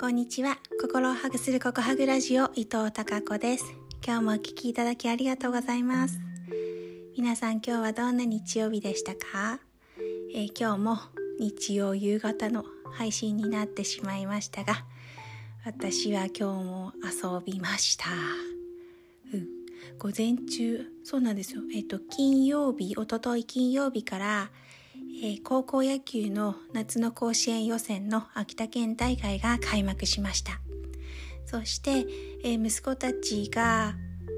こんにちは。心をハグするココハグラジオ伊藤孝子です。今日もお聞きいただきありがとうございます。皆さん今日はどんな日曜日でしたか、えー、今日も日曜夕方の配信になってしまいましたが、私は今日も遊びました。うん。午前中、そうなんですよ。えっ、ー、と、金曜日、おととい金曜日から、えー、高校野球の夏の甲子園予選の秋田県大会が開幕しました。そして、えー、息子たちが、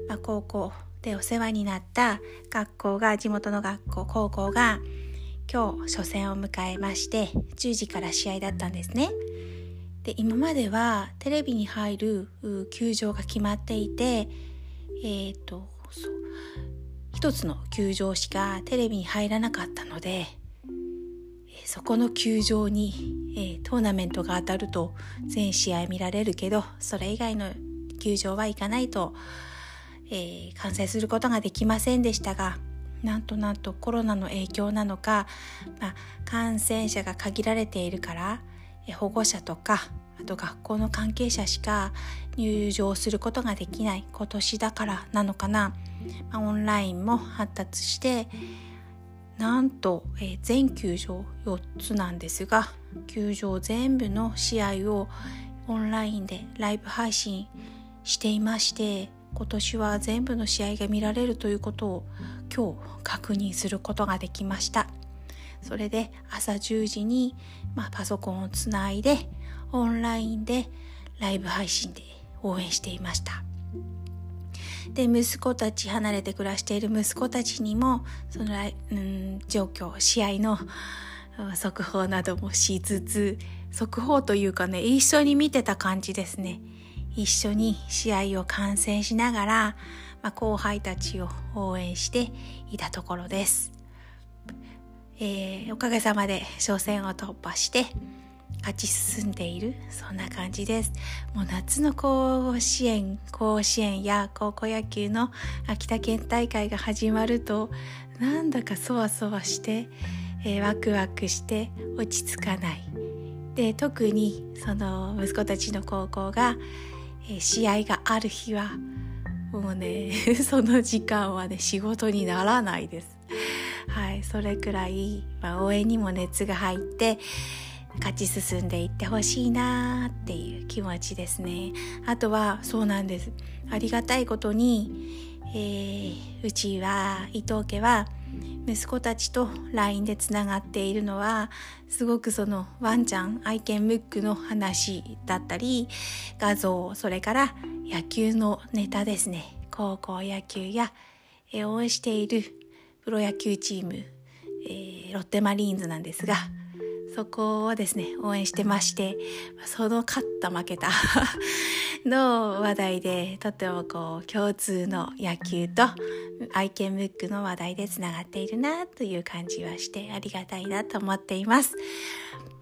まあ、高校でお世話になった学校が地元の学校高校が今日初戦を迎えまして10時から試合だったんですね。で今まではテレビに入る球場が決まっていてえっ、ー、と一つの球場しかテレビに入らなかったのでそこの球場に、えー、トーナメントが当たると全試合見られるけどそれ以外の球場は行かないと、えー、観戦することができませんでしたがなんとなんとコロナの影響なのか、まあ、感染者が限られているから、えー、保護者とかあと学校の関係者しか入場することができない今年だからなのかな、まあ、オンラインも発達してなんと、えー、全球場4つなんですが球場全部の試合をオンラインでライブ配信していまして今年は全部の試合が見られるということを今日確認することができました。それで朝10時に、まあ、パソコンをつないでオンラインでライブ配信で応援していました。で息子たち離れて暮らしている息子たちにもその、うん、状況試合の速報などもしつつ速報というかね一緒に見てた感じですね。一緒に試合を観戦しながら、まあ、後輩たちを応援していたところです、えー、おかげさまで初戦を突破して勝ち進んでいるそんな感じです。もう夏の甲子園甲子園や高校野球の秋田県大会が始まるとなんだかそわそわして、えー、ワクワクして落ち着かない。で特にその息子たちの高校が、えー、試合がある日はもうね その時間はね仕事にならないです。はいそれくらい、まあ、応援にも熱が入って勝ち進んでいってほしいなっていう気持ちですね。あとはそうなんです。ありがたいことに、えー、うちは伊藤家は息子たちと LINE でつながっているのはすごくそのワンちゃん愛犬ムックの話だったり画像それから野球のネタですね。高校野球や、応援しているプロ野球チーム、えー、ロッテマリーンズなんですがそこをですね、応援してまして、その勝った負けた の話題で、とてもこう、共通の野球と愛犬ムックの話題でつながっているなという感じはしてありがたいなと思っています。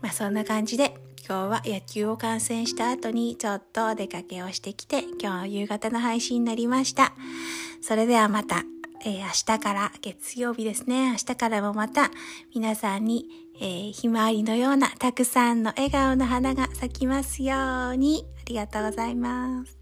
まあそんな感じで、今日は野球を観戦した後にちょっとお出かけをしてきて、今日夕方の配信になりました。それではまた。えー、明日から月曜日ですね。明日からもまた皆さんに、えー、ひまわりのようなたくさんの笑顔の花が咲きますように。ありがとうございます。